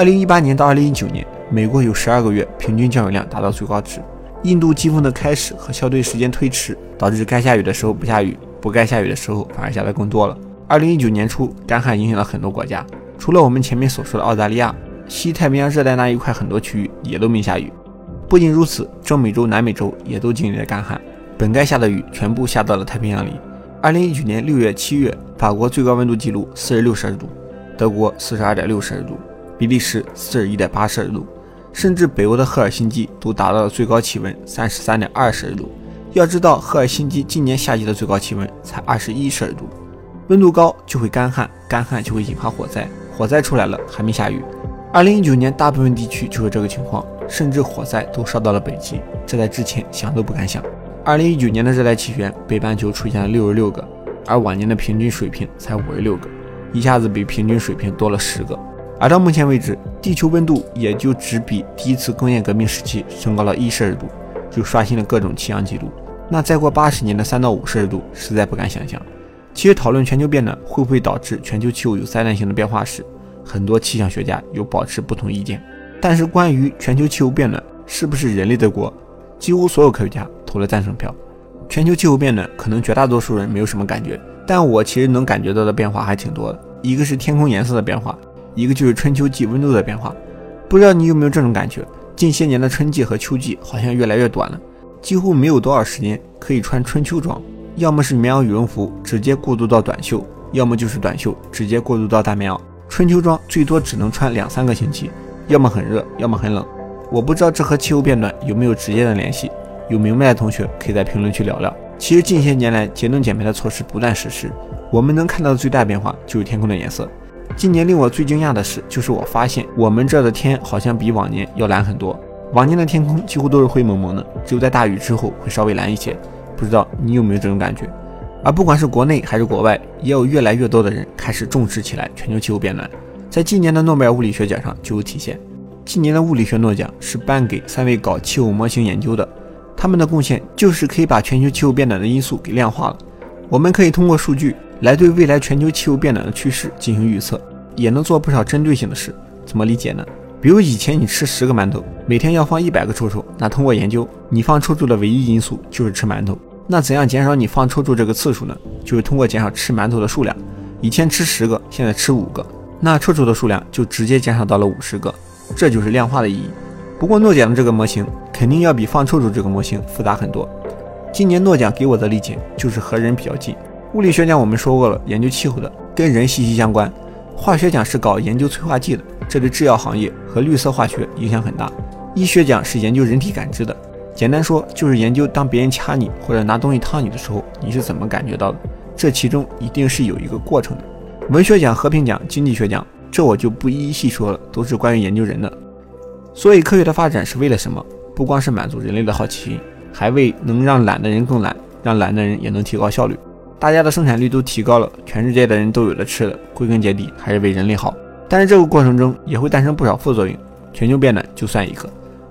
二零一八年到二零一九年，美国有十二个月平均降雨量达到最高值。印度季风的开始和消退时间推迟，导致该下雨的时候不下雨，不该下雨的时候反而下的更多了。二零一九年初，干旱影响了很多国家，除了我们前面所说的澳大利亚，西太平洋热带那一块很多区域也都没下雨。不仅如此，中美洲、南美洲也都经历了干旱，本该下的雨全部下到了太平洋里。二零一九年六月、七月，法国最高温度记录四十六摄氏度，德国四十二点六摄氏度，比利时四十一点八摄氏度。甚至北欧的赫尔辛基都达到了最高气温三十三点二摄氏度。要知道，赫尔辛基今年夏季的最高气温才二十一摄氏度。温度高就会干旱，干旱就会引发火灾，火灾出来了还没下雨。二零一九年大部分地区就是这个情况，甚至火灾都烧到了北极，这在之前想都不敢想。二零一九年的热带气旋，北半球出现了六十六个，而往年的平均水平才五十六个，一下子比平均水平多了十个。而到目前为止，地球温度也就只比第一次工业革命时期升高了一摄氏度，就刷新了各种气象记录。那再过八十年的三到五摄氏度，实在不敢想象。其实讨论全球变暖会不会导致全球气候有灾难性的变化时，很多气象学家有保持不同意见。但是关于全球气候变暖是不是人类的锅，几乎所有科学家投了赞成票。全球气候变暖可能绝大多数人没有什么感觉，但我其实能感觉到的变化还挺多的。一个是天空颜色的变化。一个就是春秋季温度的变化，不知道你有没有这种感觉？近些年的春季和秋季好像越来越短了，几乎没有多少时间可以穿春秋装，要么是棉袄羽绒服直接过渡到短袖，要么就是短袖直接过渡到大棉袄。春秋装最多只能穿两三个星期，要么很热，要么很冷。我不知道这和气候变暖有没有直接的联系，有明白的同学可以在评论区聊聊。其实近些年来节能减排的措施不断实施，我们能看到的最大变化就是天空的颜色。今年令我最惊讶的是，就是我发现我们这儿的天好像比往年要蓝很多。往年的天空几乎都是灰蒙蒙的，只有在大雨之后会稍微蓝一些。不知道你有没有这种感觉？而不管是国内还是国外，也有越来越多的人开始重视起来全球气候变暖。在今年的诺贝尔物理学奖上就有体现。今年的物理学诺奖是颁给三位搞气候模型研究的，他们的贡献就是可以把全球气候变暖的因素给量化了。我们可以通过数据。来对未来全球气候变暖的趋势进行预测，也能做不少针对性的事。怎么理解呢？比如以前你吃十个馒头，每天要放一百个臭臭，那通过研究，你放臭臭的唯一因素就是吃馒头。那怎样减少你放臭臭这个次数呢？就是通过减少吃馒头的数量。以前吃十个，现在吃五个，那臭臭的数量就直接减少到了五十个。这就是量化的意义。不过诺奖的这个模型肯定要比放臭臭这个模型复杂很多。今年诺奖给我的理解就是和人比较近。物理学奖我们说过了，研究气候的跟人息息相关。化学奖是搞研究催化剂的，这对制药行业和绿色化学影响很大。医学奖是研究人体感知的，简单说就是研究当别人掐你或者拿东西烫你的时候，你是怎么感觉到的。这其中一定是有一个过程的。文学奖、和平奖、经济学奖，这我就不一一细说了，都是关于研究人的。所以科学的发展是为了什么？不光是满足人类的好奇心，还为能让懒的人更懒，让懒的人也能提高效率。大家的生产率都提高了，全世界的人都有的吃的，归根结底还是为人类好。但是这个过程中也会诞生不少副作用，全球变暖就算一个。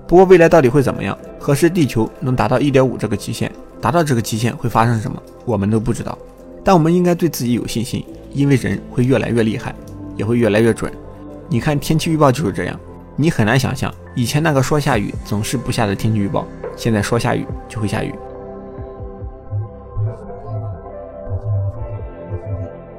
不过未来到底会怎么样？何时地球能达到一点五这个极限？达到这个极限会发生什么？我们都不知道。但我们应该对自己有信心，因为人会越来越厉害，也会越来越准。你看天气预报就是这样，你很难想象以前那个说下雨总是不下的天气预报，现在说下雨就会下雨。なるほ。